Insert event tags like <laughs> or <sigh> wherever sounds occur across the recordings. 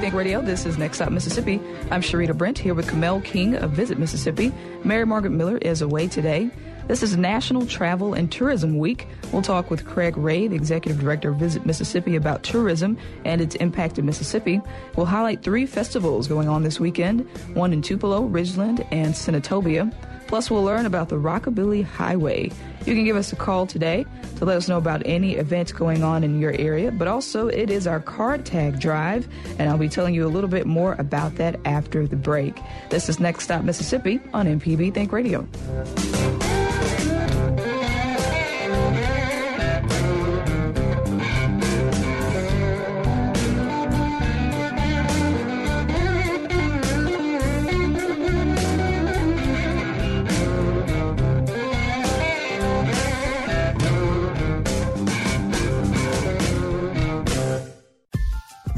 Think Radio. This is Next Stop Mississippi. I'm Sharita Brent here with Kamel King of Visit Mississippi. Mary Margaret Miller is away today. This is National Travel and Tourism Week. We'll talk with Craig Ray, the Executive Director of Visit Mississippi, about tourism and its impact in Mississippi. We'll highlight three festivals going on this weekend one in Tupelo, Ridgeland, and Senatobia. Plus, we'll learn about the Rockabilly Highway. You can give us a call today to let us know about any events going on in your area, but also it is our card tag drive, and I'll be telling you a little bit more about that after the break. This is Next Stop Mississippi on MPB Think Radio.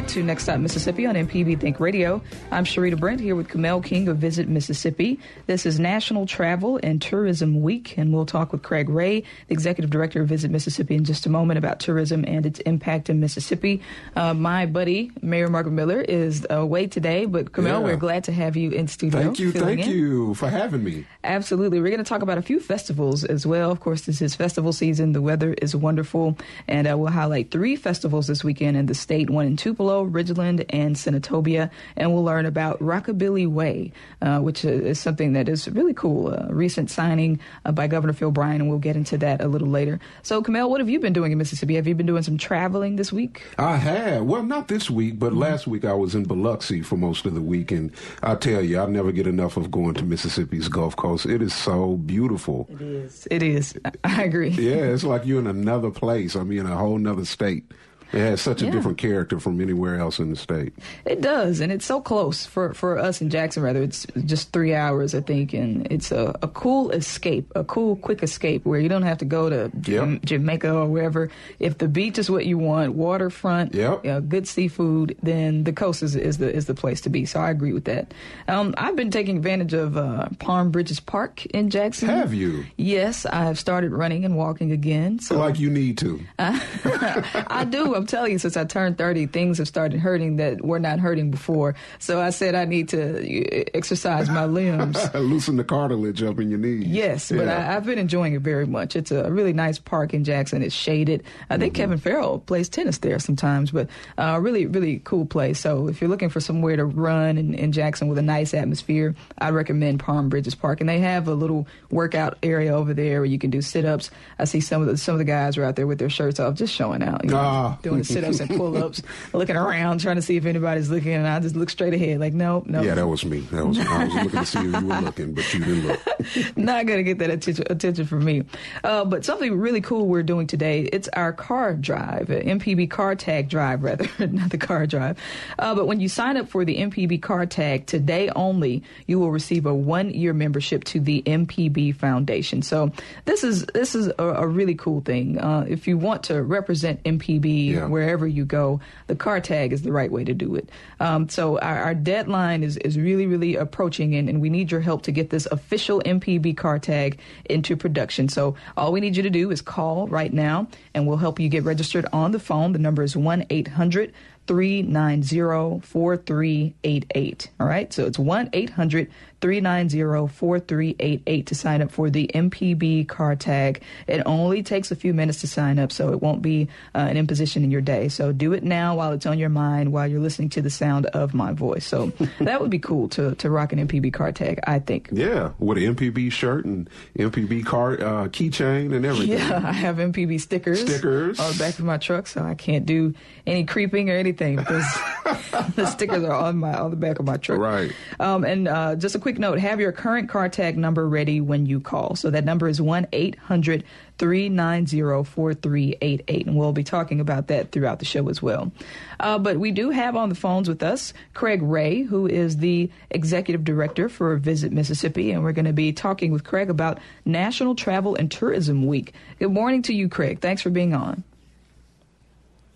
Back to Next Stop Mississippi on MPB Think Radio. I'm Sharita Brent here with Kamel King of Visit Mississippi. This is National Travel and Tourism Week, and we'll talk with Craig Ray, the Executive Director of Visit Mississippi, in just a moment about tourism and its impact in Mississippi. Uh, my buddy, Mary Margaret Miller, is away today, but Kamel, yeah. we're glad to have you in studio. Thank you, thank in. you for having me. Absolutely. We're going to talk about a few festivals as well. Of course, this is festival season. The weather is wonderful, and uh, we'll highlight three festivals this weekend in the state, one in Tupelo, Ridgeland, and Senatobia, and we'll learn about Rockabilly Way, uh, which is something that is really cool. A recent signing uh, by Governor Phil Bryant, and we'll get into that a little later. So, Kamel, what have you been doing in Mississippi? Have you been doing some traveling this week? I have. Well, not this week, but mm-hmm. last week I was in Biloxi for most of the week, and I tell you, I never get enough of going to Mississippi's Gulf Coast. It is so beautiful. It is. It is. I agree. yeah, it's like you're in another place. I mean, a whole nother state. It has such a yeah. different character from anywhere else in the state. It does, and it's so close for, for us in Jackson. Rather, it's just three hours, I think, and it's a, a cool escape, a cool, quick escape where you don't have to go to yep. Jamaica or wherever. If the beach is what you want, waterfront, yep. you know, good seafood, then the coast is, is the is the place to be. So I agree with that. Um, I've been taking advantage of uh, Parham Bridges Park in Jackson. Have you? Yes, I have started running and walking again. So like you need to. <laughs> I do. I'm telling you, since I turned 30, things have started hurting that were not hurting before. So I said I need to exercise my limbs. <laughs> Loosen the cartilage up in your knees. Yes, yeah. but I, have been enjoying it very much. It's a really nice park in Jackson. It's shaded. I think mm-hmm. Kevin Farrell plays tennis there sometimes, but a uh, really, really cool place. So if you're looking for somewhere to run in, in Jackson with a nice atmosphere, I recommend Parham Bridges Park. And they have a little workout area over there where you can do sit-ups. I see some of the some of the guys are out there with their shirts off, just showing out. You know, ah doing sit ups and pull ups, <laughs> looking around, trying to see if anybody's looking. And I just look straight ahead, like, nope, nope. Yeah, that was me. That was I was looking to see if you were looking, but you didn't look. <laughs> Not going to get that attention, attention from me. Uh, but something really cool we're doing today, it's our car drive, MPB car tag drive, rather, <laughs> not the car drive. Uh, but when you sign up for the MPB car tag today only, you will receive a one year membership to the MPB Foundation. So this is this is a, a really cool thing. Uh, if you want to represent MPB yeah. Wherever you go, the car tag is the right way to do it. Um, so our, our, deadline is, is really, really approaching, and, and we need your help to get this official MPB car tag into production. So all we need you to do is call right now, and we'll help you get registered on the phone. The number is 1 800 390 4388. All right, so it's 1 800 390-4388 to sign up for the MPB car tag. It only takes a few minutes to sign up, so it won't be uh, an imposition in your day. So do it now while it's on your mind, while you're listening to the sound of my voice. So <laughs> that would be cool to, to rock an MPB car tag, I think. Yeah, with an MPB shirt and MPB car uh, keychain and everything. Yeah, I have MPB stickers. Stickers. On the back of my truck, so I can't do any creeping or anything because <laughs> <laughs> the stickers are on my on the back of my truck. Right. Um, and uh, just a quick note: have your current car tag number ready when you call. So that number is one eight hundred 390 4388. And we'll be talking about that throughout the show as well. Uh, but we do have on the phones with us Craig Ray, who is the executive director for Visit Mississippi. And we're going to be talking with Craig about National Travel and Tourism Week. Good morning to you, Craig. Thanks for being on.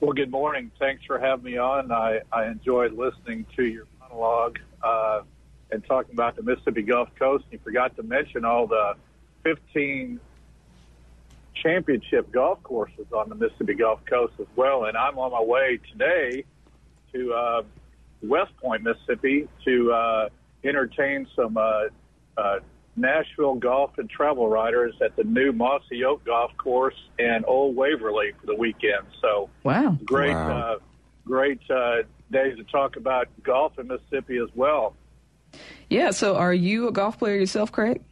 Well, good morning. Thanks for having me on. I, I enjoyed listening to your monologue uh, and talking about the Mississippi Gulf Coast. You forgot to mention all the 15 championship golf courses on the Mississippi Gulf Coast as well. And I'm on my way today to uh, West Point, Mississippi, to uh, entertain some uh, uh, Nashville golf and travel riders at the new Mossy Oak Golf Course and Old Waverly for the weekend. So, wow, great, Wow. Uh, great uh, days to talk about golf in Mississippi as well. Yeah. So, are you a golf player yourself, Craig?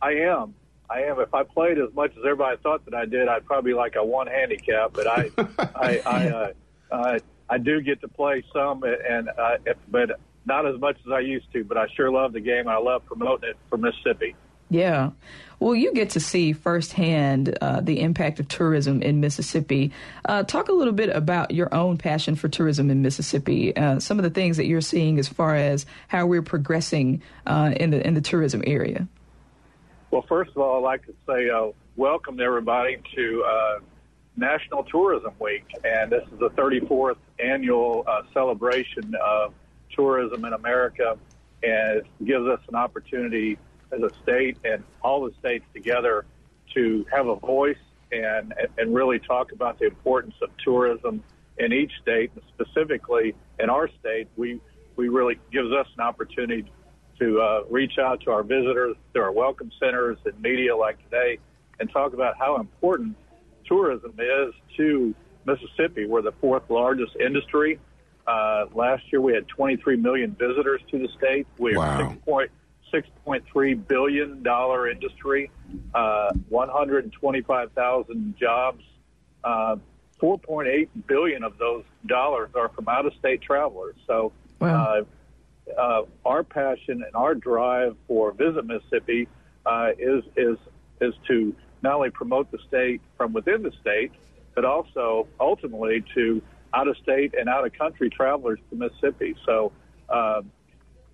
I am. I am. If I played as much as everybody thought that I did, I'd probably be like a one handicap. But I, <laughs> I, I, uh, uh, I do get to play some, and uh, if, but not as much as I used to. But I sure love the game. I love promoting it for Mississippi. Yeah. Well, you get to see firsthand uh, the impact of tourism in Mississippi. Uh, talk a little bit about your own passion for tourism in Mississippi. Uh, some of the things that you're seeing as far as how we're progressing uh, in the in the tourism area. Well, first of all, I'd like to say uh, welcome everybody to uh, National Tourism Week, and this is the 34th annual celebration of tourism in America, and it gives us an opportunity as a state and all the states together to have a voice and and really talk about the importance of tourism in each state, and specifically in our state, we we really gives us an opportunity to uh, reach out to our visitors, to our welcome centers and media like today, and talk about how important tourism is to Mississippi. We're the fourth largest industry. Uh, last year we had 23 million visitors to the state. We're Wow. Point six point three billion dollar industry, uh, 125,000 jobs. Uh, 4.8 billion of those dollars are from out-of-state travelers. So. Wow. Uh, uh, our passion and our drive for Visit Mississippi uh, is is is to not only promote the state from within the state, but also ultimately to out of state and out of country travelers to Mississippi. So, uh,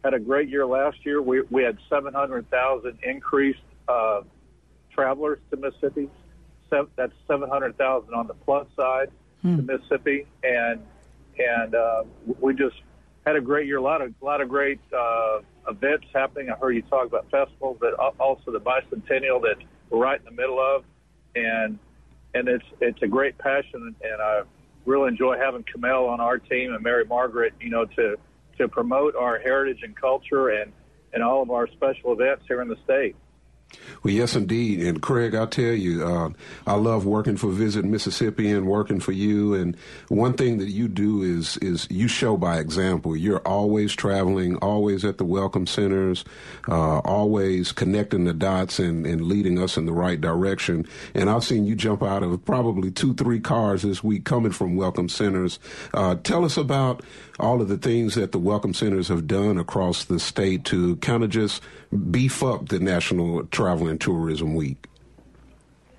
had a great year last year. We we had 700,000 increased uh, travelers to Mississippi. Sev- that's 700,000 on the plus side to Mississippi, and and uh, we just had a great year. A lot of a lot of great uh, events happening. I heard you talk about festivals, but also the bicentennial that we're right in the middle of, and and it's it's a great passion, and I really enjoy having Kamel on our team and Mary Margaret, you know, to to promote our heritage and culture and and all of our special events here in the state. Well, yes, indeed. And Craig, I'll tell you, uh, I love working for Visit Mississippi and working for you. And one thing that you do is is you show by example. You're always traveling, always at the welcome centers, uh, always connecting the dots and, and leading us in the right direction. And I've seen you jump out of probably two, three cars this week coming from welcome centers. Uh, tell us about all of the things that the welcome centers have done across the state to kind of just beef up the National Travel and Tourism Week.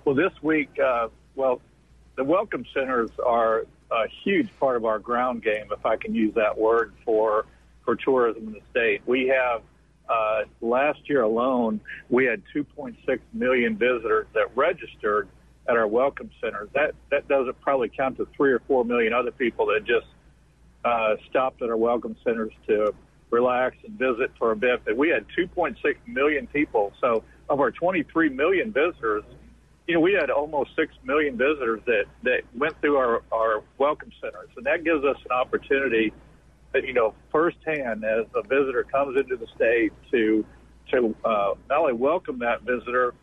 Well, this week, uh, well, the welcome centers are a huge part of our ground game, if I can use that word for for tourism in the state. We have uh, last year alone, we had 2.6 million visitors that registered at our welcome centers. That that doesn't probably count to three or four million other people that just uh, stopped at our welcome centers to relax and visit for a bit. But we had 2.6 million people. So of our 23 million visitors, you know, we had almost 6 million visitors that, that went through our, our welcome centers. And that gives us an opportunity, that, you know, firsthand as a visitor comes into the state to, to uh, not only welcome that visitor,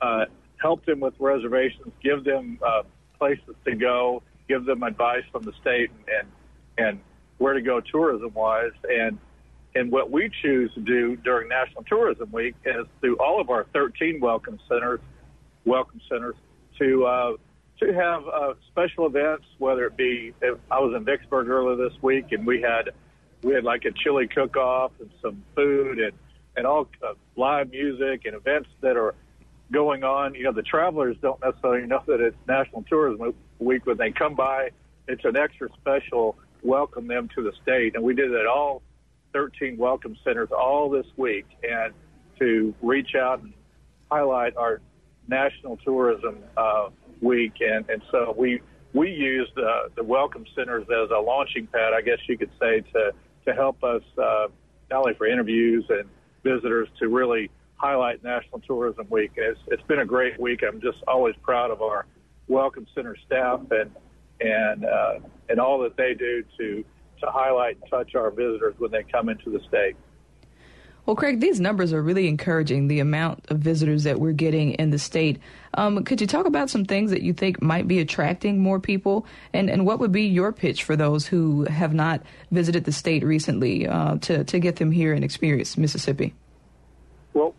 uh, help them with reservations, give them uh, places to go, give them advice from the state and, and where to go tourism wise. And, and what we choose to do during National Tourism Week is through all of our 13 welcome centers, welcome centers to uh, to have uh, special events. Whether it be, I was in Vicksburg earlier this week, and we had we had like a chili cook-off and some food and and all uh, live music and events that are going on. You know, the travelers don't necessarily know that it's National Tourism Week when they come by. It's an extra special welcome them to the state, and we did it all 13 welcome centers all this week, and to reach out and highlight our National Tourism uh, Week, and and so we we use the, the welcome centers as a launching pad, I guess you could say, to to help us uh, not only for interviews and visitors to really highlight National Tourism Week. It's, it's been a great week. I'm just always proud of our welcome center staff and and uh, and all that they do to to highlight and touch our visitors when they come into the state. Well, Craig, these numbers are really encouraging, the amount of visitors that we're getting in the state. Um, could you talk about some things that you think might be attracting more people? And, and what would be your pitch for those who have not visited the state recently uh, to, to get them here and experience Mississippi? Well,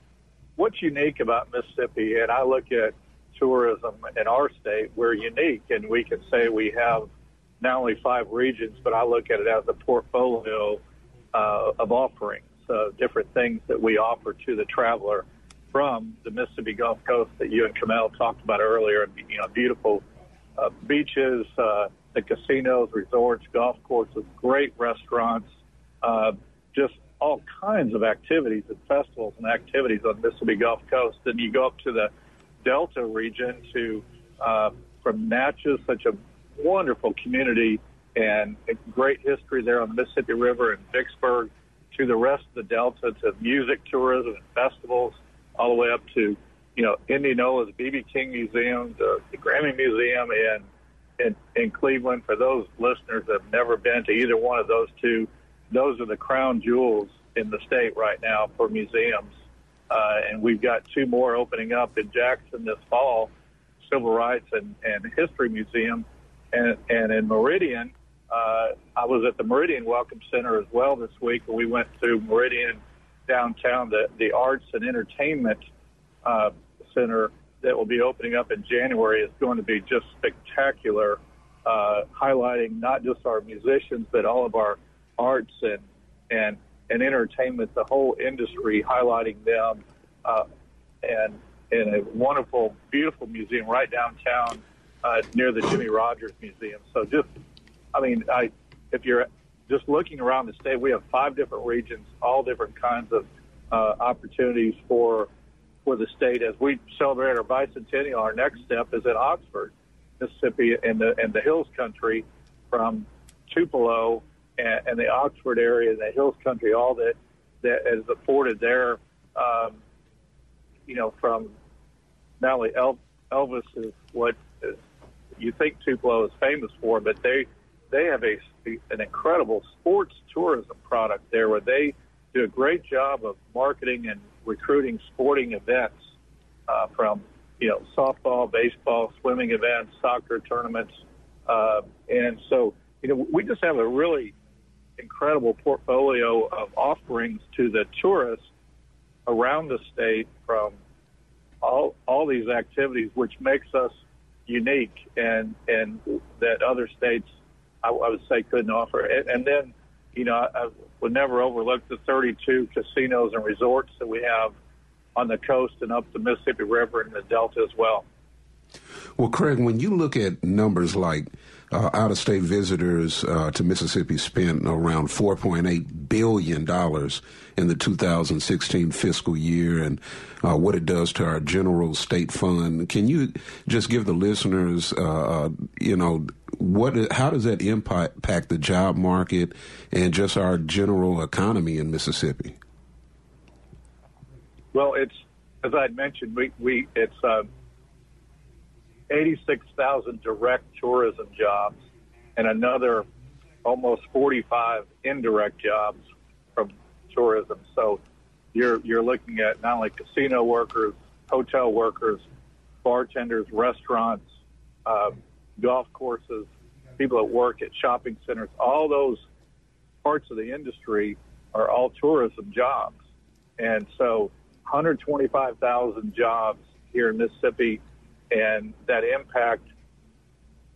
what's unique about Mississippi, and I look at tourism in our state, we're unique, and we can say we have not only five regions, but I look at it as a portfolio uh, of offerings uh, different things that we offer to the traveler from the Mississippi Gulf Coast that you and Kamel talked about earlier. You know, beautiful uh, beaches, uh, the casinos, resorts, golf courses, great restaurants, uh, just all kinds of activities and festivals and activities on Mississippi Gulf Coast. Then you go up to the Delta region to uh, from Natchez, such a wonderful community and great history there on the Mississippi River and Vicksburg to the rest of the Delta to music tourism and festivals, all the way up to, you know, Indianola's BB King Museum, the, the Grammy Museum in, in in Cleveland. For those listeners that have never been to either one of those two, those are the crown jewels in the state right now for museums. Uh, and we've got two more opening up in Jackson this fall, Civil Rights and, and History Museum, and, and in Meridian, uh, I was at the Meridian Welcome Center as well this week, and we went to Meridian downtown, the, the Arts and Entertainment uh, Center that will be opening up in January. Is going to be just spectacular, uh, highlighting not just our musicians, but all of our arts and, and, and entertainment, the whole industry, highlighting them, uh, and in a wonderful, beautiful museum right downtown uh, near the Jimmie Rodgers Museum. So just I mean, I if you're just looking around the state, we have five different regions, all different kinds of uh, opportunities for for the state. As we celebrate our bicentennial, our next step is at Oxford, Mississippi, and the and the Hills Country, from Tupelo and, and the Oxford area and the Hills Country, all that that is afforded there. Um, you know, from not only Elvis is what you think Tupelo is famous for, but they they have a an incredible sports tourism product there where they do a great job of marketing and recruiting sporting events uh, from you know softball, baseball, swimming events, soccer tournaments, uh, and so you know we just have a really incredible portfolio of offerings to the tourists around the state from all all these activities, which makes us unique and and that other states I, I would say couldn't offer. And, and then, you know, I, I would never overlook the 32 casinos and resorts that we have on the coast and up the Mississippi River and the Delta as well. Well, Craig, when you look at numbers like uh, out of state visitors uh, to Mississippi spent around $4.8 billion in the 2016 fiscal year and uh, what it does to our general state fund. Can you just give the listeners, uh, uh, you know, what how does that impact the job market and just our general economy in Mississippi? Well, it's as I mentioned, we, we it's uh, 86,000 direct tourism jobs and another almost 45 indirect jobs from tourism. So you're you're looking at not only casino workers, hotel workers, bartenders, restaurants, uh, golf courses, people that work at shopping centers. All those parts of the industry are all tourism jobs, and so 125,000 jobs here in Mississippi and that impact.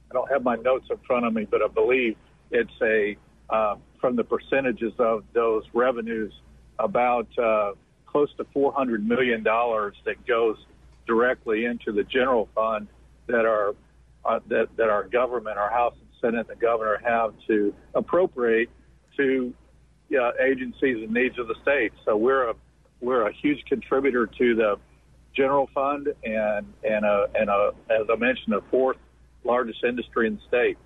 I don't have my notes in front of me, but I believe it's a uh, from the percentages of those revenues about uh, close to 400 million dollars that goes directly into the general fund that our uh, that that our government, our House and Senate, and the governor have to appropriate to uh, agencies and needs of the state. So we're a we're a huge contributor to the general fund and and a, and a, as I mentioned, the fourth largest industry in the state.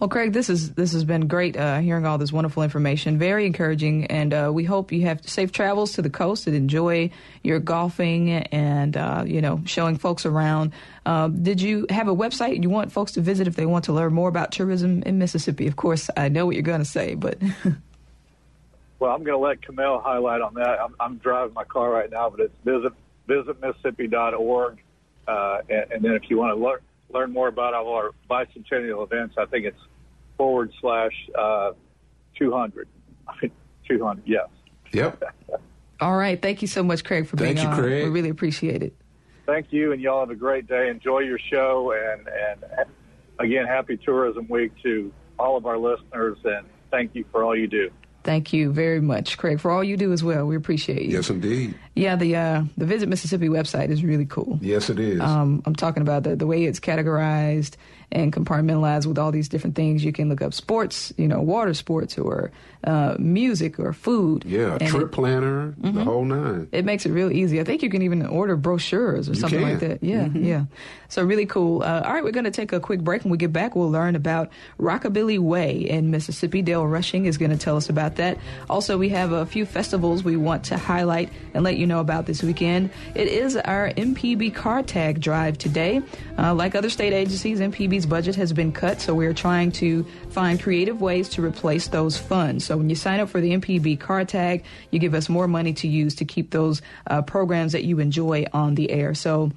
Well, Craig, this is this has been great uh, hearing all this wonderful information. Very encouraging, and uh, we hope you have safe travels to the coast and enjoy your golfing and uh, you know showing folks around. Uh, did you have a website you want folks to visit if they want to learn more about tourism in Mississippi? Of course, I know what you're going to say, but. <laughs> well, I'm going to let Kamel highlight on that. I'm, I'm, driving my car right now, but it's visit visitmississippi.org, uh, and, and then if you want to learn learn more about our bicentennial events, I think it's forward slash uh, 200. <laughs> 200, yes. Yep. <laughs> All right. Thank you so much, Craig, for being Thank you, on. Craig. We really appreciate it. Thank you, and y'all have a great day. Enjoy your show, and, and again, happy Tourism Week to all of our listeners, and thank you for all you do. Thank you very much, Craig, for all you do as well. We appreciate you. Yes, indeed. Yeah, the uh, the Visit Mississippi website is really cool. Yes, it is. Um, I'm talking about the, the way it's categorized and compartmentalize with all these different things. You can look up sports, you know, water sports or uh, music or food. Yeah, and trip it, planner, mm-hmm. the whole nine. It makes it real easy. I think you can even order brochures or you something can. like that. Yeah, mm-hmm. yeah. So really cool. Uh, all right, we're going to take a quick break. When we get back, we'll learn about Rockabilly Way in Mississippi. Dale Rushing is going to tell us about that. Also, we have a few festivals we want to highlight and let you know about this weekend. It is our MPB car tag drive today. Uh, like other state agencies, Budget has been cut, so we're trying to find creative ways to replace those funds. So when you sign up for the MPB car tag, you give us more money to use to keep those uh, programs that you enjoy on the air. So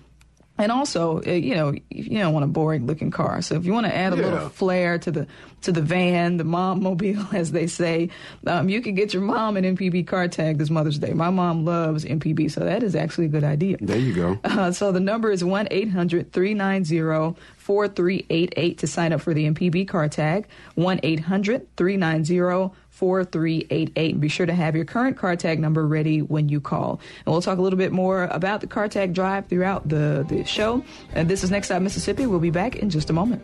and also, uh, you know, you don't want a boring looking car. So if you want to add a yeah. little flair to the to the van, the mom mobile, <laughs> as they say, um, you can get your mom an MPB car tag this Mother's Day. My mom loves MPB, so that is actually a good idea. There you go. Uh, so the number is one eight hundred three nine zero. 4388 to sign up for the MPB car tag. 1 800 390 4388. Be sure to have your current car tag number ready when you call. And we'll talk a little bit more about the car tag drive throughout the, the show. And this is Next Stop Mississippi. We'll be back in just a moment.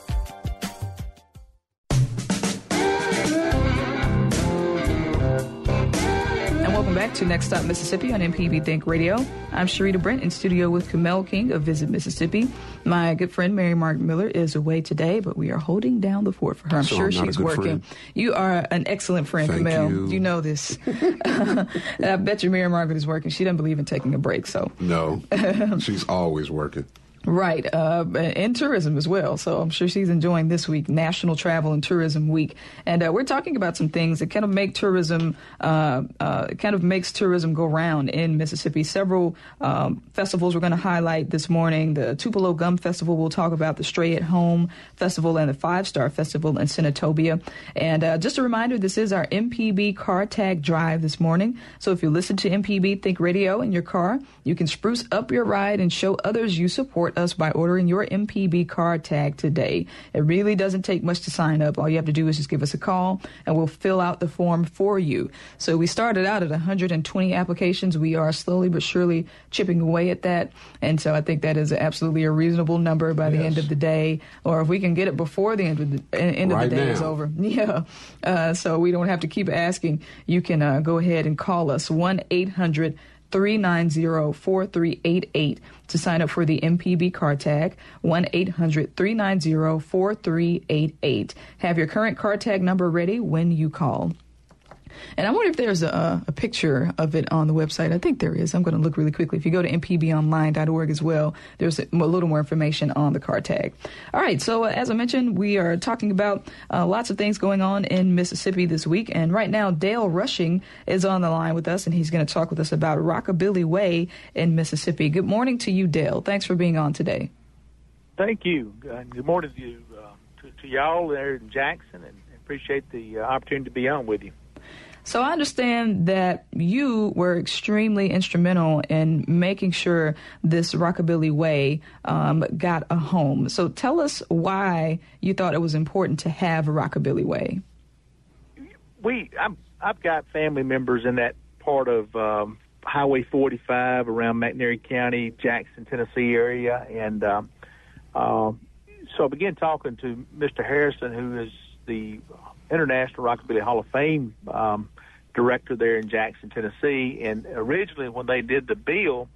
To Next Stop Mississippi on MPB Think Radio. I'm Sharita Brent in studio with Kamel King of Visit Mississippi. My good friend Mary Mark Miller is away today, but we are holding down the fort for her. I'm So sure I'm she's working. friend. You are an excellent friend, Thank Kamel. you. know this. <laughs> <laughs> I bet you Mary Margaret is working. She doesn't believe in taking a break, so No, <laughs> she's always working. Right, uh, and tourism as well. So I'm sure she's enjoying this week, National Travel and Tourism Week. And uh, we're talking about some things that kind of make tourism, uh, uh, kind of makes tourism go round in Mississippi. Several um, festivals we're going to highlight this morning. The Tupelo Gum Festival, we'll talk about the Stray at Home Festival and the Five Star Festival in Senatobia. And uh, just a reminder, this is our MPB car tag drive this morning. So if you listen to MPB Think Radio in your car, you can spruce up your ride and show others you support us by ordering your MPB car tag today. It really doesn't take much to sign up. All you have to do is just give us a call and we'll fill out the form for you. So we started out at 120 applications. We are slowly but surely chipping away at that. And so I think that is absolutely a reasonable number by the end of the day. Or if we can get it before the end of the, end of the day is over. <laughs> Yeah. Uh, so we don't have to keep asking. You can uh, go ahead and call us 1 800 390 4388 to sign up for the MPB car tag. 1 800 390 4388. Have your current car tag number ready when you call. And I wonder if there's a, a picture of it on the website. I think there is. I'm going to look really quickly. If you go to mpbonline.org as well, there's a, little more information on the car tag. All right. So, uh, as I mentioned, we are talking about uh, lots of things going on in Mississippi this week. And right now, Dale Rushing is on the line with us, and he's going to talk with us about Rockabilly Way in Mississippi. Good morning to you, Dale. Thanks for being on today. Thank you. Good morning to you, uh, to, to y'all there in Jackson, and appreciate the uh, opportunity to be on with you. So I understand that you were extremely instrumental in making sure this Rockabilly Way um, got a home. So tell us why you thought it was important to have a Rockabilly Way. We, I'm, I've got family members in that part of um, Highway 45 around McNairy County, Jackson, Tennessee area, and um, uh, so I began talking to Mr. Harrison, who is the International Rockabilly Hall of Fame um, director there in Jackson, Tennessee. And originally, when they did the bill,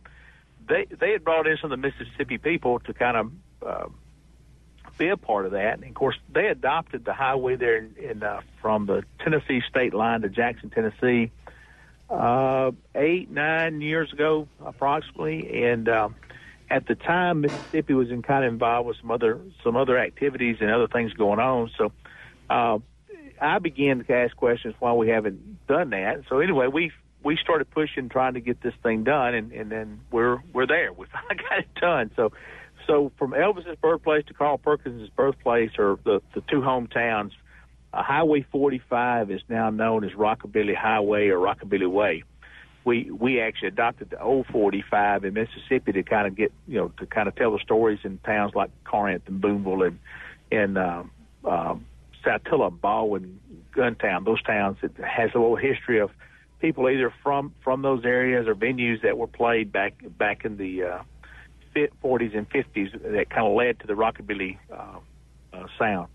they they had brought in some of the Mississippi people to kind of uh, be a part of that. And of course, they adopted the highway there in, in uh, from the Tennessee state line to Jackson, Tennessee, uh, eight nine years ago, approximately. And um, at the time, Mississippi was in kind of involved with some other some other activities and other things going on. So. Uh, I began to ask questions why we haven't done that. So anyway, we we started pushing, trying to get this thing done, and and then we're we're there. <laughs> We got it done. So so from Elvis's birthplace to Carl Perkins' birthplace, or the the two hometowns, uh, Highway 45 is now known as Rockabilly Highway or Rockabilly Way. We we actually adopted the old 45 in Mississippi to kind of get you know to kind of tell the stories in towns like Corinth and Booneville and and um, um, Saltillo, Baldwin, Guntown, those towns, it has a little history of people either from from those areas or venues that were played back back in the uh, 40s and 50s that kind of led to the rockabilly uh, uh, sound.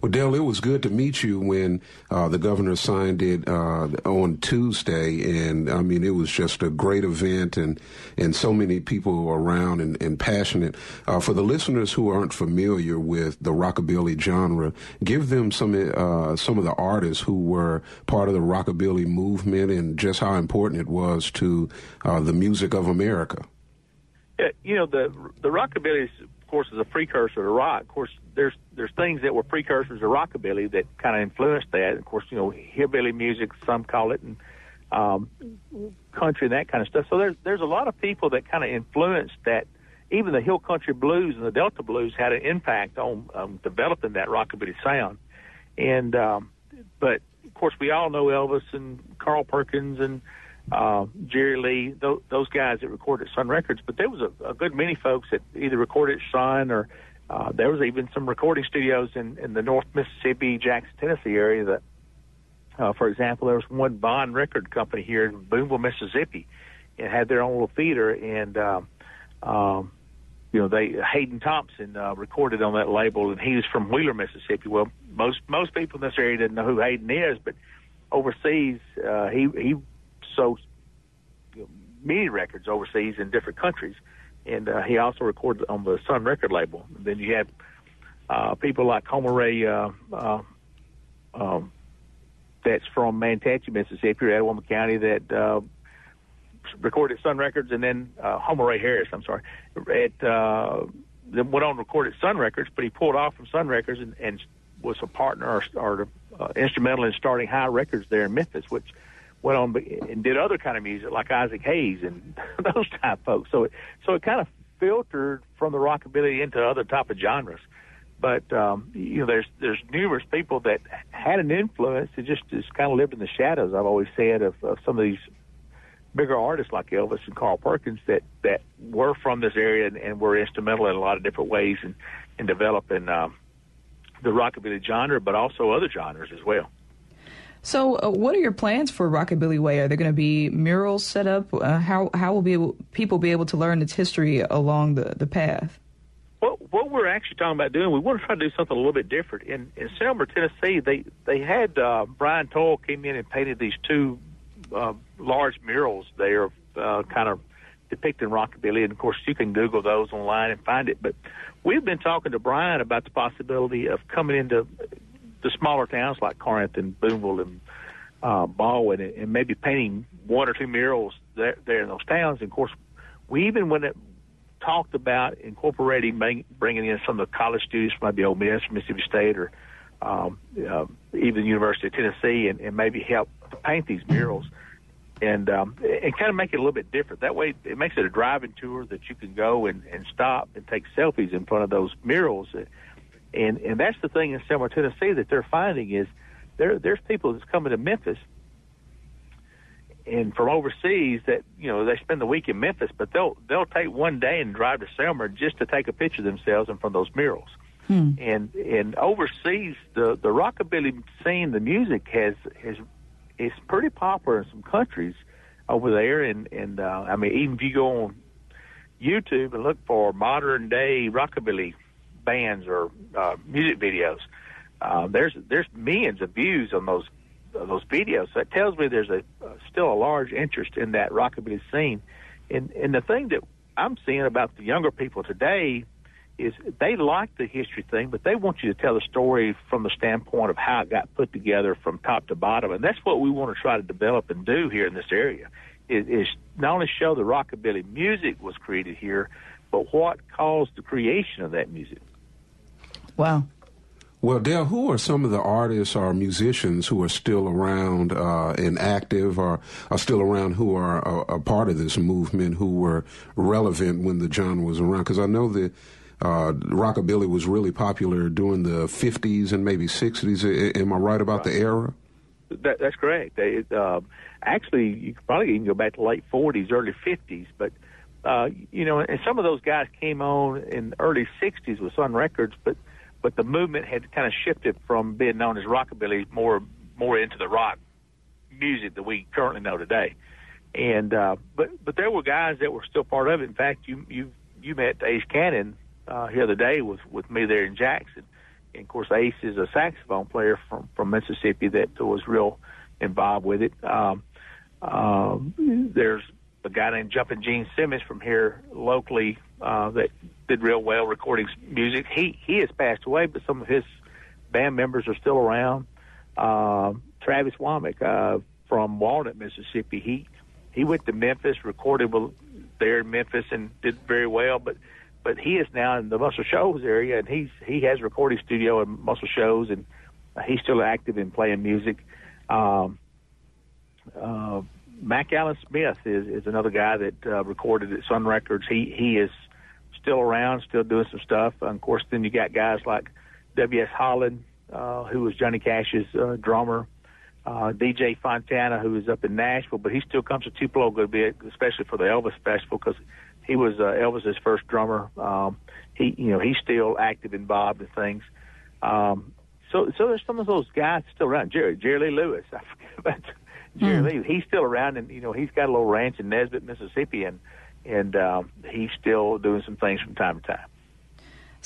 Well, Dale, it was good to meet you when uh, the governor signed it uh, on Tuesday, and I mean it was just a great event, and and so many people around and, and passionate. Uh, for the listeners who aren't familiar with the rockabilly genre, give them some uh, some of the artists who were part of the rockabilly movement, and just how important it was to uh, the music of America. Yeah, you know the the rockabilly of course, is a precursor to rock. Of course, there's there's things that were precursors to rockabilly that kind of influenced that. Of course, you know, hillbilly music, some call it, and um, country and that kind of stuff. So there's there's a lot of people that kind of influenced that. Even the hill country blues and the Delta blues had an impact on um, developing that rockabilly sound. And um, but of course, we all know Elvis and Carl Perkins and uh, Jerry Lee, th- those guys that recorded Sun Records. But there was a, a good many folks that either recorded Sun or uh, there was even some recording studios in, in the North Mississippi, Jackson, Tennessee area that, uh, for example, there was one Von record company here in Booneville, Mississippi. It had their own little theater and, um, um, you know, they Hayden Thompson uh, recorded on that label, and he was from Wheeler, Mississippi. Well, most most people in this area didn't know who Hayden is, but overseas, uh, he he know, many records overseas in different countries, and uh, he also recorded on the Sun record label. And then you had uh, people like Homer Ray, uh, uh, um, that's from Mantachie, Mississippi, or Itawamba County, that uh, recorded Sun Records, and then uh, Homer Ray Harris. I'm sorry, at uh, then went on to record at Sun Records, but he pulled off from Sun Records and, and was a partner or, or uh, instrumental in starting Hi Records there in Memphis, which went on and did other kind of music like Isaac Hayes and <laughs> those type folks. So it, so it kind of filtered from the rockabilly into other type of genres. But um, you know, there's there's numerous people that had an influence. It just just kind of lived in the shadows. I've always said of, of some of these bigger artists like Elvis and Carl Perkins that that were from this area and, and were instrumental in a lot of different ways in in developing um, the rockabilly genre, but also other genres as well. So, uh, what are your plans for Rockabilly Way? Are there going to be murals set up? Uh, how how will be able, people be able to learn its history along the, the path? Well, what we're actually talking about doing, we want to try to do something a little bit different. In in Selmer, Tennessee, they they had uh, Brian Toll came in and painted these two uh, large murals there, uh, kind of depicting rockabilly. And of course, you can Google those online and find it. But we've been talking to Brian about the possibility of coming into the smaller towns like Corinth and Booneville and uh, Baldwin, and, and maybe painting one or two murals there, there in those towns. And of course, we even when it talked about incorporating bringing in some of the college students from maybe Ole Miss, Mississippi State, or um, uh, even the University of Tennessee, and, and maybe help paint these murals and um, and kind of make it a little bit different. That way, it makes it a driving tour that you can go and, and stop and take selfies in front of those murals. And and and that's the thing in Selmer, Tennessee, that they're finding is there there's people that's coming to Memphis and from overseas that you know they spend the week in Memphis, but they'll they'll take one day and drive to Selmer just to take a picture of themselves in front of those murals. Hmm. And and overseas, the the rockabilly scene, the music has has is pretty popular in some countries over there. And and uh, I mean, even if you go on YouTube and look for modern day rockabilly bands or uh, music videos, uh, there's there's millions of views on those those videos. So that tells me there's a uh, still a large interest in that rockabilly scene. And and the thing that I'm seeing about the younger people today is they like the history thing, but they want you to tell the story from the standpoint of how it got put together from top to bottom, and that's what we want to try to develop and do here in this area. Is, is not only show the rockabilly music was created here, but what caused the creation of that music. Wow. Well, Dale, who are some of the artists or musicians who are still around uh, and active or are still around who are a, a, part of this movement who were relevant when the genre was around? Because I know that uh, rockabilly was really popular during the 50s and maybe 60s. Am I right about right. the era? That, that's correct. It, uh, actually, you could probably even go back to late 40s, early 50s. But, uh, you know, and some of those guys came on in the early 60s with Sun Records, but but the movement had kind of shifted from being known as rockabilly more more into the rock music that we currently know today. And uh, but but there were guys that were still part of it. In fact, you you you met Ace Cannon uh, the other day with with me there in Jackson. And of course, Ace is a saxophone player from from Mississippi that was real involved with it. Um, um, there's a guy named Jumpin' Gene Simmons from here locally uh, that did real well recording music. He he has passed away, but some of his band members are still around. Uh, Travis Wammack uh, from Walnut, Mississippi. He he went to Memphis, recorded there in Memphis, and did very well. But but he is now in the Muscle Shoals area, and he's he has a recording studio and Muscle Shoals, and he's still active in playing music. Um, uh, Mack Allen Smith is, is another guy that uh, recorded at Sun Records. He he is still around, still doing some stuff. And of course, then you got guys like W.S. Holland, uh, who was Johnny Cash's uh, drummer. Uh, DJ Fontana, who is up in Nashville, but he still comes to Tupelo a good bit, especially for the Elvis Festival, because he was uh, Elvis's first drummer. Um, he, you know, he's still active, involved in things. Um, so, so there's some of those guys still around. Jerry, Jerry Lee Lewis, <laughs> I forget about Jerry mm. Lee. He's still around, and you know, he's got a little ranch in Nesbit, Mississippi, and and um, he's still doing some things from time to time.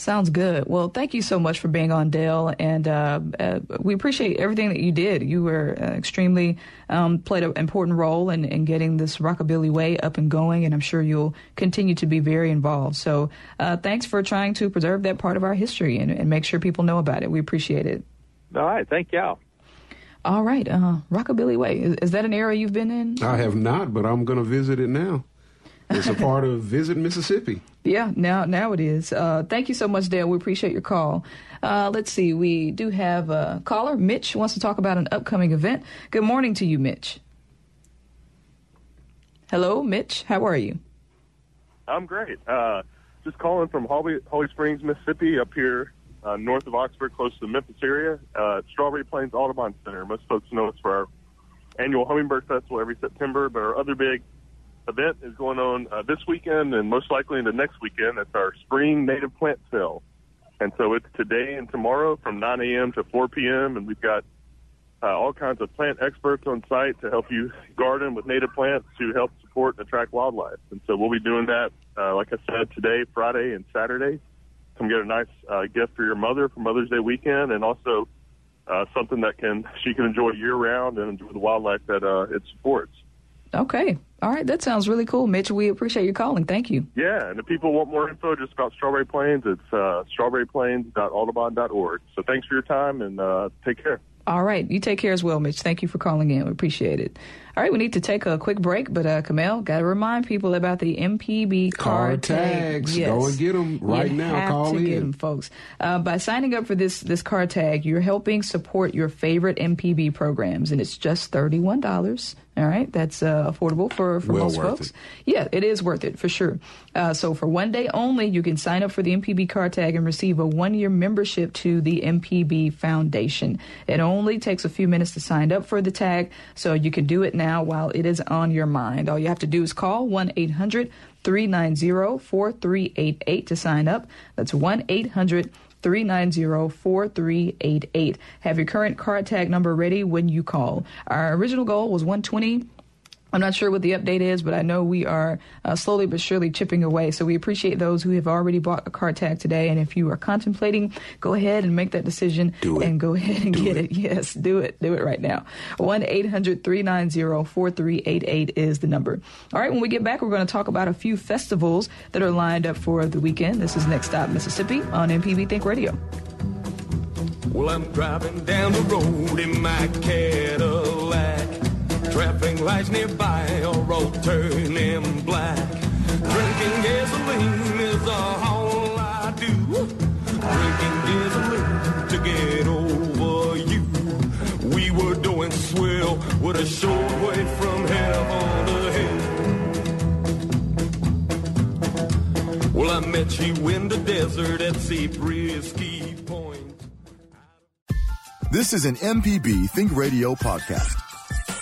Sounds good. Well, thank you so much for being on, Dale, and uh, uh, we appreciate everything that you did. You were uh, extremely um, played an important role in, in, getting this rockabilly way up and going, and I'm sure you'll continue to be very involved. So, uh, thanks for trying to preserve that part of our history and, and, make sure people know about it. We appreciate it. All right, thank y'all. All right, uh, Rockabilly Way. Is, is that an area you've been in? I have not, but I'm going to visit it now. It's a part of Visit Mississippi. Yeah, now now it is. Uh, thank you so much, Dale. We appreciate your call. Uh, let's see. We do have a caller. Mitch wants to talk about an upcoming event. Good morning to you, Mitch. Hello, Mitch. How are you? I'm great. Uh, just calling from Holly, Holly Springs, Mississippi, up here uh, north of Oxford, close to the Memphis area. Uh, Strawberry Plains Audubon Center. Most folks know us for our annual Hummingbird Festival every September, but our other big event is going on uh, this weekend and most likely into next weekend. It's our spring native plant sale. And so it's today and tomorrow from 9 a.m. to 4 p.m. And we've got uh, all kinds of plant experts on site to help you garden with native plants to help support and attract wildlife. And so we'll be doing that, uh, like I said, today, Friday, and Saturday. Come get a nice uh, gift for your mother for Mother's Day weekend, and also uh, something that can she can enjoy year round and enjoy the wildlife that uh, it supports. Okay. All right. That sounds really cool, Mitch. We appreciate your calling. Thank you. Yeah. And if people want more info just about Strawberry Plains, it's uh, strawberryplains.audubon.org. So thanks for your time and uh, take care. All right. You take care as well, Mitch. Thank you for calling in. We appreciate it. All right. We need to take a quick break, but uh, Kamel, got to remind people about the MPB car, tags. Yes. Go and get them right you now. Have Call to in. Get them, folks. Uh, by signing up for this this car tag, you're helping support your favorite MPB programs, and it's just thirty one dollars. All right, that's uh, affordable for, for well most folks. It. Yeah, it is worth it for sure. Uh, so for one day only, you can sign up for the MPB car tag and receive a one year membership to the MPB Foundation. It only takes a few minutes to sign up for the tag, so you can do it now while it is on your mind. All you have to do is call 1 800 390 4388 to sign up. That's 1 800 390 4388. Have your current card tag number ready when you call. Our original goal was 120 I'm not sure what the update is, but I know we are uh, slowly but surely chipping away. So we appreciate those who have already bought a car tag today. And if you are contemplating, go ahead and make that decision do it. and go ahead and do get it. it. <laughs> Yes, do it. Do it right now. 1 800 390 4388 is the number. All right, when we get back, we're going to talk about a few festivals that are lined up for the weekend. This is Next Stop Mississippi on MPB Think Radio. Well, I'm driving down the road in my Cadillac. Traffic lights nearby are all turning black. Drinking gasoline is all I do. Drinking gasoline to get over you. We were doing swell with a short way from heaven to hell. Well, I met you in the desert at Zabriskie Point. This is an MPB Think Radio podcast.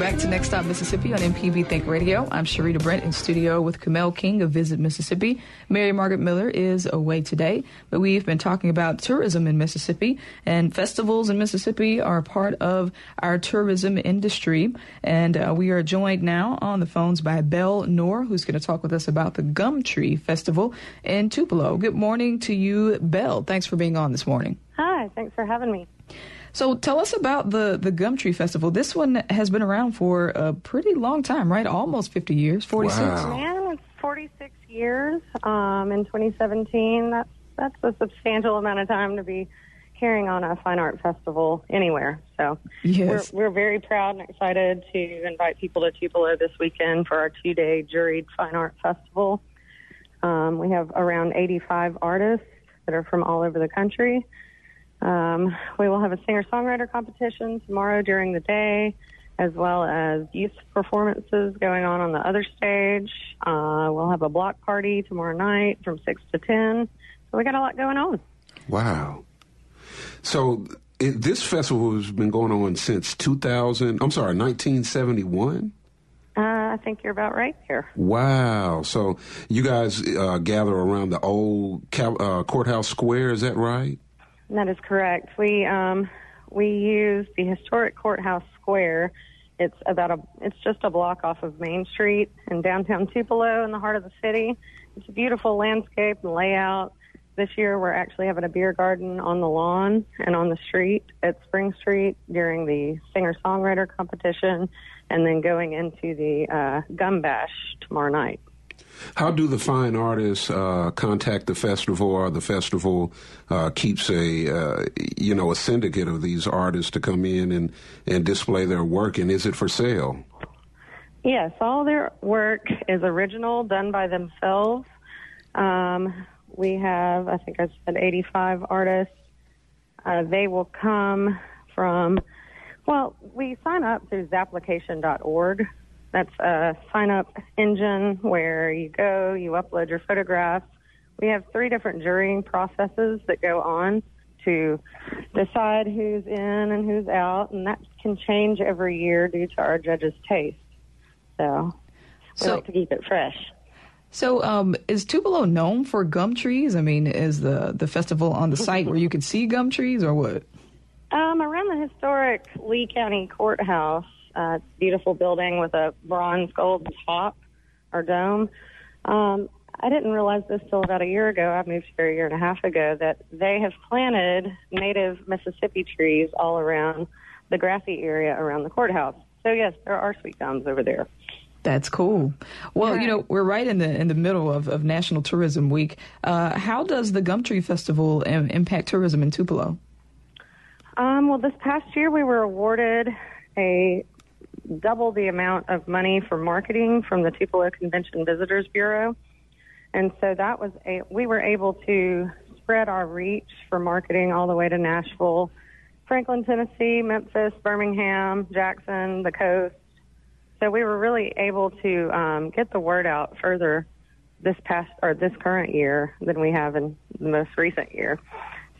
Back to Next Stop Mississippi on MPB Think Radio. I'm Sharita Brent in studio with Kamel King of Visit Mississippi. Mary Margaret Miller is away today, but we've been talking about tourism in Mississippi and festivals in Mississippi are part of our tourism industry. And uh, we are joined now on the phones by Belle Noor, who's going to talk with us about the Gumtree Festival in Tupelo. Good morning to you, Belle. Thanks for being on this morning. Hi, thanks for having me. So tell us about the the Gumtree Festival. This one has been around for a pretty long time, right? Almost 50 years, 46. Wow. Man, it's 46 years um, in 2017. That's that's a substantial amount of time to be carrying on a fine art festival anywhere. So Yes. we're we're very proud and excited to invite people to Tupelo this weekend for our two day juried fine art festival. Um, we have around 85 artists that are from all over the country. Um, we will have a singer songwriter competition tomorrow during the day, as well as youth performances going on on the other stage. Uh, we'll have a block party tomorrow night from 6 to 10. So we got a lot going on. Wow. So it, this festival has been going on since 2000. I'm sorry, 1971. Uh, I think you're about right here. Wow. So you guys uh, gather around the old uh, courthouse square. Is that right? That is correct. We um, we use the historic courthouse square. It's about a it's just a block off of Main Street in downtown Tupelo in the heart of the city. It's a beautiful landscape and layout. This year we're actually having a beer garden on the lawn and on the street at Spring Street during the singer songwriter competition and then going into the uh, gum bash tomorrow night. How do the fine artists uh, contact the festival, or the festival uh, keeps a uh, you know a syndicate of these artists to come in and and display their work? And is it for sale? Yes, all their work is original, done by themselves. Um, we have, I think I said 85 artists. Uh, they will come from, well, we sign up through zapplication.org. That's a sign up engine where you go, you upload your photographs. We have three different jurying processes that go on to decide who's in and who's out, and that can change every year due to our judges' taste. So we So- like to keep it fresh. So, um, is Tupelo known for gum trees? I mean, is the the festival on the site where you can see gum trees, or what? Um, around the historic Lee County Courthouse, uh, it's a beautiful building with a bronze gold top or dome. Um, I didn't realize this till about a year ago. I moved here a year and a half ago that they have planted native Mississippi trees all around the grassy area around the courthouse. So yes, there are sweet gums over there. That's cool. Well, you know, we're right in the in the middle of, of National Tourism Week. Uh, how does the Gumtree Festival im- impact tourism in Tupelo? Um, well, this past year we were awarded a double the amount of money for marketing from the Tupelo Convention Visitors Bureau, and so that was a we were able to spread our reach for marketing all the way to Nashville, Franklin, Tennessee, Memphis, Birmingham, Jackson, the coast. So we were really able to um, get the word out further this past or this current year than we have in the most recent year.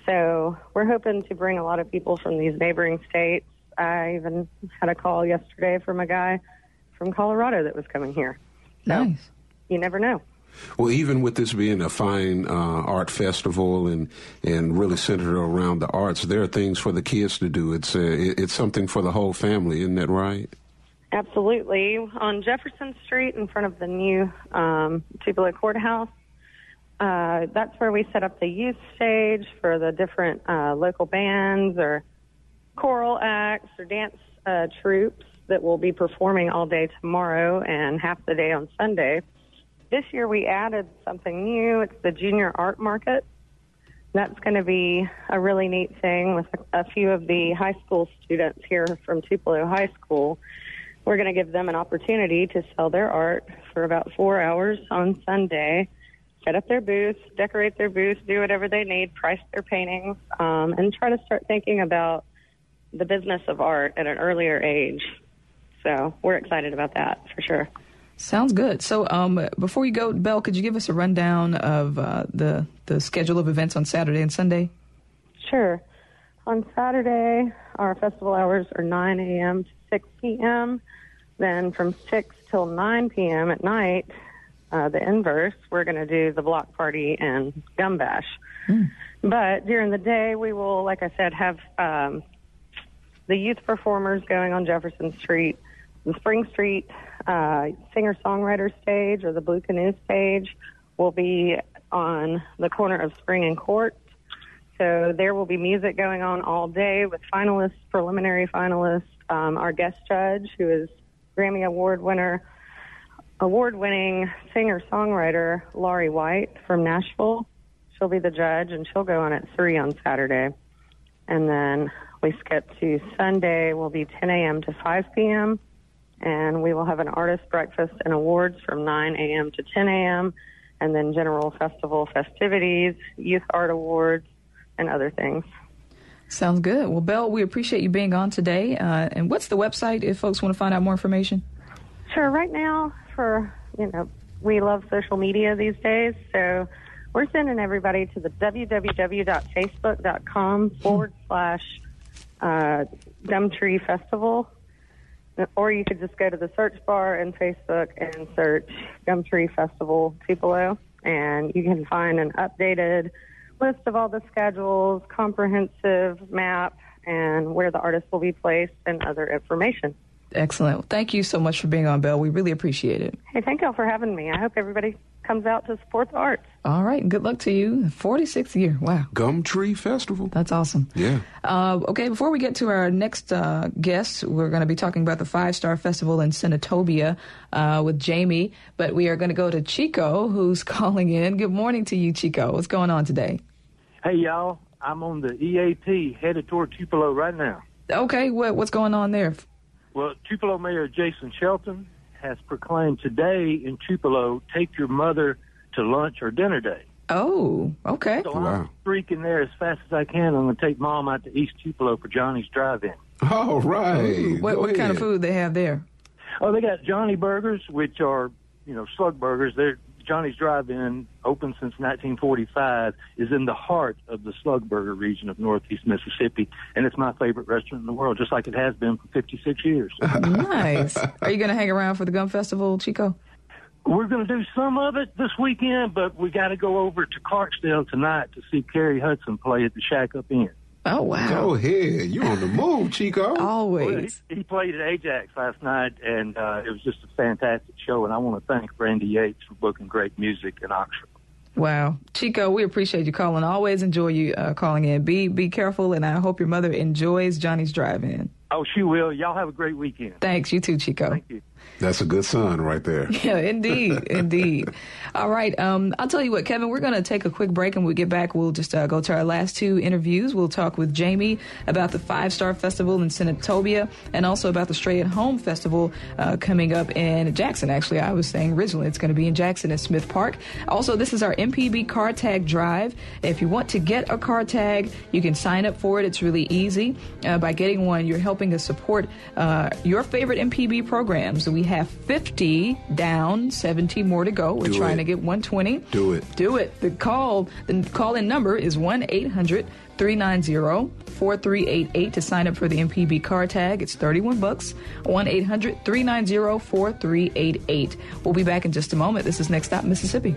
So we're hoping to bring a lot of people from these neighboring states. I even had a call yesterday from a guy from Colorado that was coming here. So Nice. you never know. Well, even with this being a fine uh, art festival and and really centered around the arts, there are things for the kids to do. It's uh, it- it's something for the whole family, isn't that right? Absolutely. On Jefferson Street in front of the new um, Tupelo Courthouse, uh, that's where we set up the youth stage for the different uh, local bands or choral acts or dance uh, troops that will be performing all day tomorrow and half the day on Sunday. This year we added something new. It's the Junior Art Market. That's going to be a really neat thing with a, few of the high school students here from Tupelo High School. We're going to give them an opportunity to sell their art for about four hours on Sunday, set up their booth, decorate their booth, do whatever they need, price their paintings, um, and try to start thinking about the business of art at an earlier age. So we're excited about that for sure. Sounds good. So, um, before you go, Belle, could you give us a rundown of uh, the the schedule of events on Saturday and Sunday? Sure. On Saturday, our festival hours are 9 a.m. to 6 p.m. Then from 6 till 9 p.m. at night, uh, the inverse, we're going to do the block party and gum bash. But during the day, we will, like I said, have um, the youth performers going on Jefferson Street, the Spring Street uh, singer songwriter stage or the Blue Canoe stage will be on the corner of Spring and Court. So there will be music going on all day with finalists, preliminary finalists, um, our guest judge, who is Grammy Award winner, award winning singer songwriter Laurie White from Nashville. She'll be the judge, and she'll go on at 3 on Saturday. And then we skip to Sunday, will be 10 a.m. to 5 p.m. And we will have an artist breakfast and awards from 9 a.m. to 10 a.m. And then general festival festivities, youth art awards, and other things. Sounds good. Well, Belle, we appreciate you being on today. Uh, and what's the website if folks want to find out more information? Sure. Right now, for you know, we love social media these days, so we're sending everybody to the www.facebook.com forward slash uh, Gumtree Festival, or you could just go to the search bar in Facebook and search Gumtree Festival Tupelo, and you can find an updated list of all the schedules, comprehensive map, and where the artists will be placed, and other information. Excellent. Thank you so much for being on, Belle. We really appreciate it. Hey, thank y'all for having me. I hope everybody comes out to support the arts. All right. Good luck to you. 46th year. Wow. Gumtree Festival. That's awesome. Yeah. Uh, okay, before we get to our next uh, guest, we're going to be talking about the Five Star Festival in Senatobia uh, with Jamie, but we are going to go to Chico, who's <laughs> calling in. Good morning to you, Chico. What's going on today? Hey, y'all. I'm on the EAP headed toward Tupelo right now. Okay, what, what's going on there? Well, Tupelo Mayor Jason Shelton has proclaimed today in Tupelo, take your mother to lunch or dinner day. Oh, okay. So Wow. I'm streaking there as fast as I can. I'm going to take mom out to East Tupelo for Johnny's Drive-In. All right. Ooh, what, what kind of food they have there? Oh, they got Johnny Burgers, which are, you know, slug burgers. They're Johnny's Drive-In, open since 1945, is in the heart of the Slugburger region of Northeast Mississippi, and it's my favorite restaurant in the world, just like it has been for 56 years. nice. Are you going to hang around for the Gum Festival, Chico? We're going to do some of it this weekend, but we got to go over to Clarksdale tonight to see Kerry Hudson play at the Shack Up Inn. Oh, wow. Go ahead. You on the move, Chico. <laughs> Always. He, he played at Ajax last night, and uh, it was just a fantastic show. And I want to thank Randy Yates for booking great music in Oxford. Wow, Chico, we appreciate you calling. Always enjoy you uh, calling in. Be be careful, and I hope your mother enjoys Johnny's Drive-In. Oh, she will. Y'all have a great weekend. Thanks, you too, Chico. Thank you. That's a good son right there. <laughs> Yeah, indeed, indeed. All right, um, I'll tell you what, Kevin. We're going to take a quick break, and we get back, we'll just uh, go to our last two interviews. We'll talk with Jamie about the Five Star Festival in Senatobia, and also about the Stray at Home Festival uh, coming up in Jackson. Actually, I was saying originally it's going to be in Jackson at Smith Park. Also, this is our MPB Car Tag Drive. If you want to get a car tag, you can sign up for it. It's really easy. Uh, by getting one, you're helping us support uh, your favorite MPB programs. So we have 50 down, 70 more to go. We're Do trying it. to get 120. Do it. Do it. The call the call in number is 1 800 390 4388 to sign up for the MPB car tag. It's 31 bucks. 1 800 390 4388. We'll be back in just a moment. This is Next Stop Mississippi.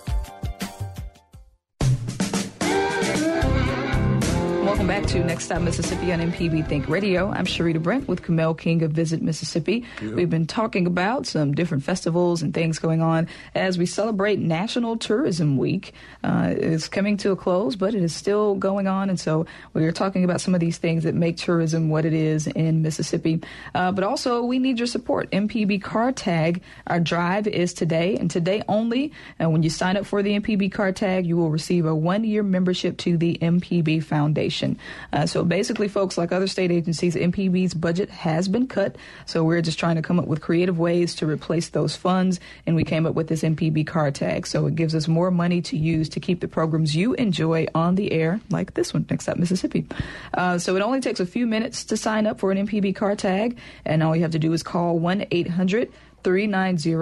Welcome back to Next Stop Mississippi on MPB Think Radio. I'm Sharita Brent with Kamel King of Visit Mississippi. We've been talking about some different festivals and things going on as we celebrate National Tourism Week. Uh, it's coming to a close, but it is still going on, and so we are talking about some of these things that make tourism what it is in Mississippi. Uh, but also, we need your support. MPB Car Tag, our drive is today, and today only. And when you sign up for the MPB Car Tag, you will receive a one-year membership to the MPB Foundation. Uh, so basically, folks, like other state agencies, MPB's budget has been cut. So we're just trying to come up with creative ways to replace those funds, and we came up with this MPB Car Tag. So it gives us more money to use to keep the programs you enjoy on the air, like this one, Next Up Mississippi. Uh, so it only takes a few minutes to sign up for an MPB Car Tag, and all you have to do is call 1 800 390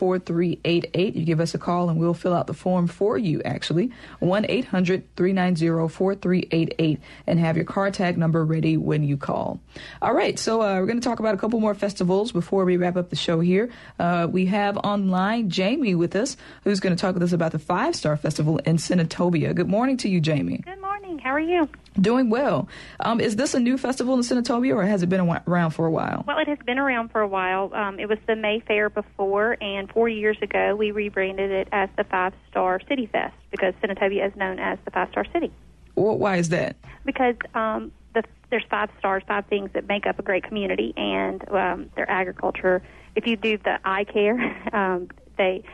4388. You give us a call and we'll fill out the form for you, actually. 1 800 390 4388 and have your car tag number ready when you call. All right, so uh, we're going to talk about a couple more festivals before we wrap up the show here. Uh, we have online Jamie with us, who's going to talk with us about the Five Star Festival in Senatobia. Good morning to you, Jamie. Good morning. How are you? Doing well. Um, is this a new festival in Senatobia or has it been around for a while? Well, it has been around for a while. Um, it was the Mayfair before, and four years ago we rebranded it as the Five Star City Fest because Senatobia is known as the Five Star City. Wh- Why is that? Because um, the, there's five stars, five things that make up a great community, and um, their agriculture. If you do the eye care, <laughs> um, they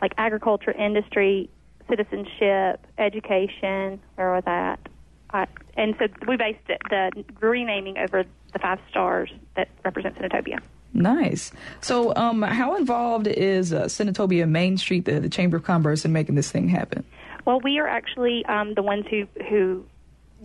like agriculture, industry, citizenship, education. Where was that? Uh, and so we based it, the renaming over the five stars that represent Senatobia. Nice. So, um, how involved is uh, Senatobia Main Street, the, the Chamber of Commerce, in making this thing happen? Well, we are actually um, the ones who who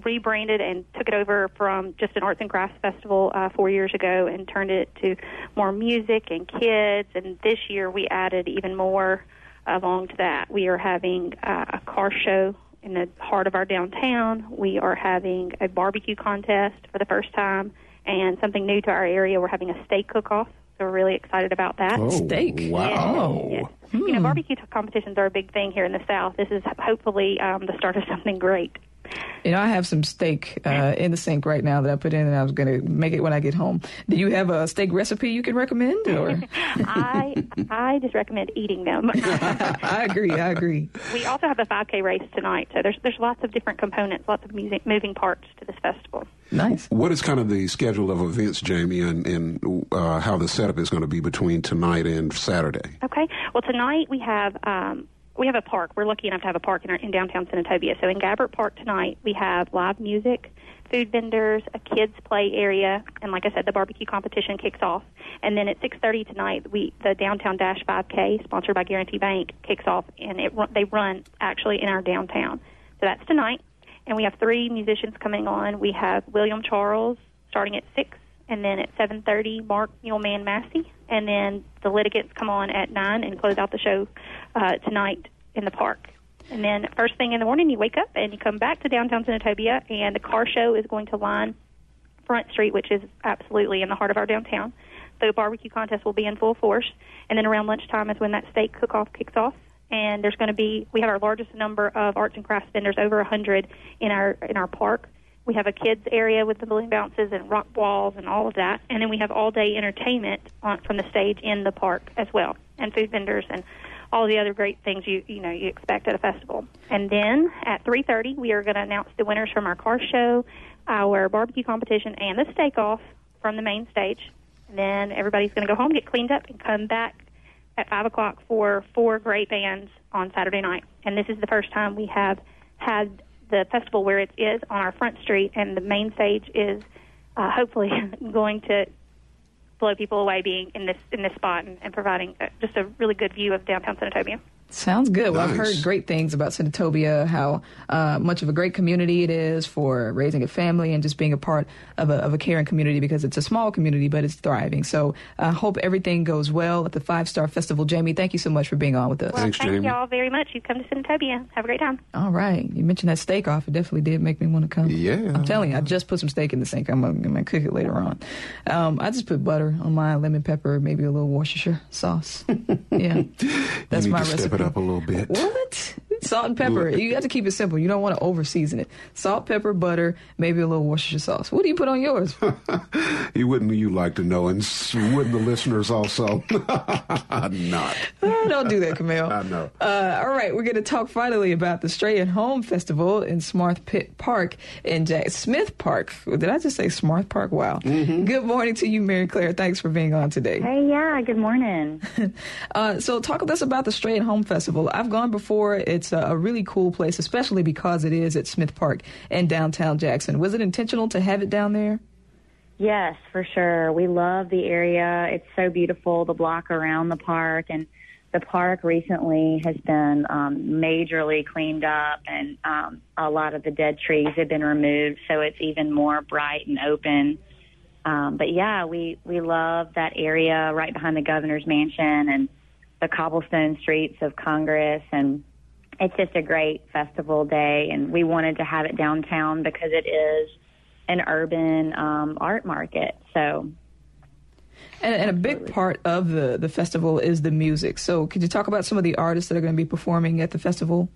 rebranded and took it over from just an arts and crafts festival uh, four years ago and turned it to more music and kids. And this year we added even more along to that. We are having uh, a car show in the heart of our downtown. We are having a barbecue contest for the first time, and something new to our area. We're having a steak cook-off. So we're really excited about that. Oh, Steak. Wow. Yes. You know, barbecue t- competitions are a big thing here in the South. This is hopefully um, the start of something great. You know, I have some steak uh, in the sink right now that I put in, and I was going to make it when I get home. Do you have a steak recipe you can recommend? Or <laughs> I I just recommend eating them. <laughs> I agree. I agree. we also have a 5K race tonight, so there's there's lots of different components, lots of music, moving parts to this festival. Nice. What is kind of the schedule of events, Jamie, and, and uh, how the setup is going to be between tonight and Saturday? Okay. Well, tonight we have um, we have a park. We're lucky enough to have a park in, our, in downtown Senatobia. So in Gabbert Park tonight, we have live music, food vendors, a kids play area, and like I said, the barbecue competition kicks off. And then at 6:30 tonight, we the downtown Dash 5K, sponsored by Guarantee Bank, kicks off, and it they run actually in our downtown. So that's tonight, and we have three musicians coming on. We have William Charles starting at six, and then at 7:30, Mark Muleman Massey, and then the litigants come on at nine and close out the show uh, tonight in the park. And then first thing in the morning, you wake up and you come back to downtown Senatobia, and the car show is going to line Front Street, which is absolutely in the heart of our downtown. The barbecue contest will be in full force, and then around lunchtime is when that steak cook-off kicks off. And there's going to be we have our largest number of arts and crafts vendors, over a hundred in our in our park. We have a kids area with the balloon bounces and rock walls and all of that, and then we have all day entertainment on, from the stage in the park as well, and food vendors and all the other great things you you know you expect at a festival. And then at 3:30, we are going to announce the winners from our car show, our barbecue competition, and the steak off from the main stage. And then everybody's going to go home, get cleaned up, and come back at five o'clock for four great bands on Saturday night. And this is the first time we have had the festival where it is on our front street, and the main stage is uh, hopefully <laughs> going to blow people away being in this in this spot and, and providing uh, just a really good view of downtown Senatobia. Sounds good. Well, I've heard great things about Senatobia, how uh, much of a great community it is for raising a family and just being a part of a, of a caring community because it's a small community, but it's thriving. So I hope everything goes well at the Five Star Festival. Jamie, thank you so much for being on with us. Well, Thanks, thank Jamie. y'all very much. You've come to Senatobia. Have a great time. All right. You mentioned that steak off. It definitely did make me want to come. Yeah. I'm telling you, I just put some steak in the sink. I'm going to cook it later on. Um, I just put butter on mine, lemon pepper, maybe a little Worcestershire sauce. <laughs> yeah. That's you need my to step recipe. Up a little bit. What? Salt and pepper. You have to keep it simple. You don't want to over season it. Salt, pepper, butter, maybe a little Worcestershire sauce. What do you put on yours? <laughs> You wouldn't you like to know, and s- wouldn't the listeners also? <laughs> Not. Oh, <laughs> don't do that, Kamel. I know. Uh, all right, we're going to talk finally about the Stray at Home Festival in Smarth Pit Park in Jack Smith Park. Did I just say Smarth Park? Wow. Mm-hmm. Good morning to you, Mary Claire. Thanks for being on today. Hey, yeah, good morning. Uh, so, talk with us about the Stray at Home Festival. I've gone before. It's a, really cool place, especially because it is at Smith Park in downtown Jackson. Was it intentional to have it down there? Yes, for sure. We love the area. It's so beautiful, the block around the park. And the park recently has been um, majorly cleaned up, and um, a lot of the dead trees have been removed, so it's even more bright and open. Um, but yeah, we, we love that area right behind the governor's mansion and the cobblestone streets of Congress. And it's just a great festival day. And we wanted to have it downtown because it is an urban um, art market. So And, and a big part of the, the festival is the music. So, could you talk about some of the artists that are going to be performing at the festival?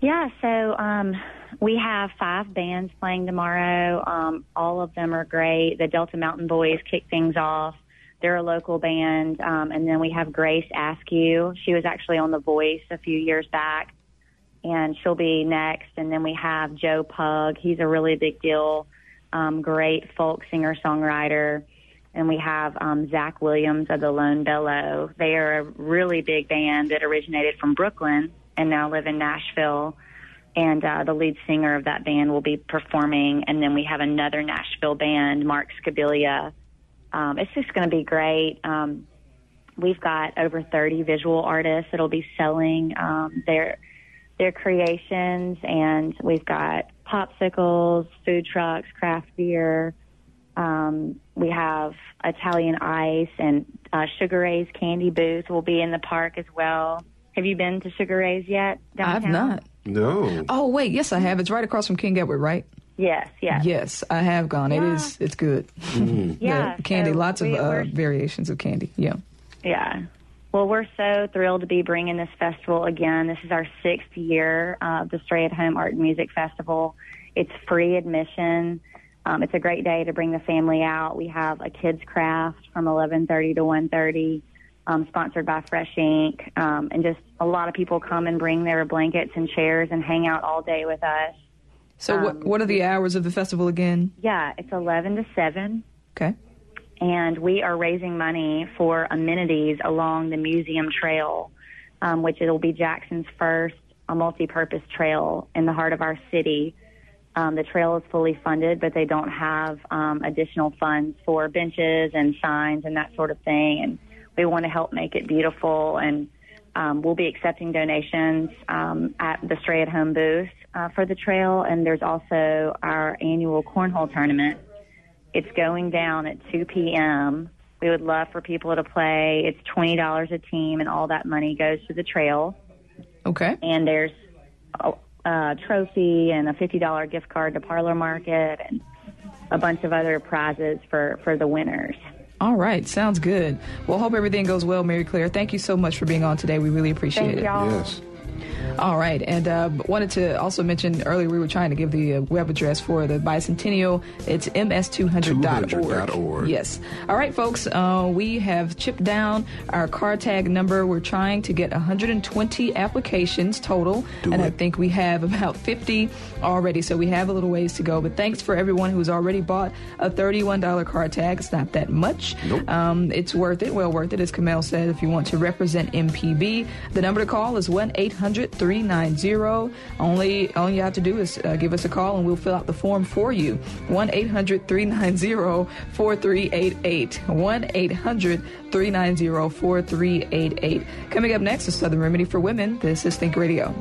Yeah, so um, we have five bands playing tomorrow. Um, all of them are great. The Delta Mountain Boys kick things off. They're a local band. Um, and then we have Grace Askew. She was actually on The Voice a few years back, and she'll be next. And then we have Joe Pug. He's a really big deal, um, great folk singer songwriter. And we have um, Zach Williams of the Lone Bellow. They are a really big band that originated from Brooklyn and now live in Nashville. And uh, the lead singer of that band will be performing. And then we have another Nashville band, Mark Scabilia. Um, it's just going to be great. Um, we've got over 30 visual artists that'll be selling um, their their creations, and we've got popsicles, food trucks, craft beer. Um, we have Italian ice and uh, Sugar Ray's candy booth will be in the park as well. Have you been to Sugar Ray's yet? Downtown? I've not. No. Oh, wait. Yes, I have. It's right across from King Edward, right? Yes, yes. Yes, I have gone. It Yeah. is. It's good. Yeah, The candy. so lots of we- uh, variations of candy. Yeah. Yeah. Well, we're so thrilled to be bringing this festival again. This is our sixth year of the Stray at Home Art and Music Festival. It's free admission. Um, it's a great day to bring the family out. We have a kids craft from 11:30 to 1:30, um, sponsored by Fresh Ink, um, and just a lot of people come and bring their blankets and chairs and hang out all day with us. So, Um, what what are the hours of the festival again? Yeah, it's 11 to 7 Okay. And we are raising money for amenities along the museum trail, um, which it'll be Jackson's first a multi-purpose trail in the heart of our city. Um, the trail is fully funded, but they don't have um, additional funds for benches and signs and that sort of thing. And we want to help make it beautiful. And um, we'll be accepting donations um, at the Stray at Home booth uh, for the trail. And there's also our annual cornhole tournament it's going down at 2 p.m. We would love for people to play. It's $20 a team, and all that money goes to the trail. Okay. And there's a, a trophy and a $50 gift card to Parlor Market and a bunch of other prizes for, for the winners. All right. Sounds good. Well, hope everything goes well, Mary Claire. Thank you so much for being on today. We really appreciate Thank it. y'all. Yes. All right, and uh, wanted to also mention earlier we were trying to give the uh, web address for the bicentennial. It's ms200.org. .org. Yes. All right, folks, uh, we have chipped down our car tag number. We're trying to get 120 applications total, Do and I think we have about 50 already. So we have a little ways to go. But thanks for everyone who's already bought a $31 car tag. It's not that much. Nope. Um, it's worth it. Well worth it, as Kamel said. If you want to represent MPB, the number to call is 1 800 1-800-390. Only, all you have to do is uh, give us a call and we'll fill out the form for you. 1-800-390-4388. 1-800-390-4388. Coming up next is Southern Remedy for Women. This is Think Radio.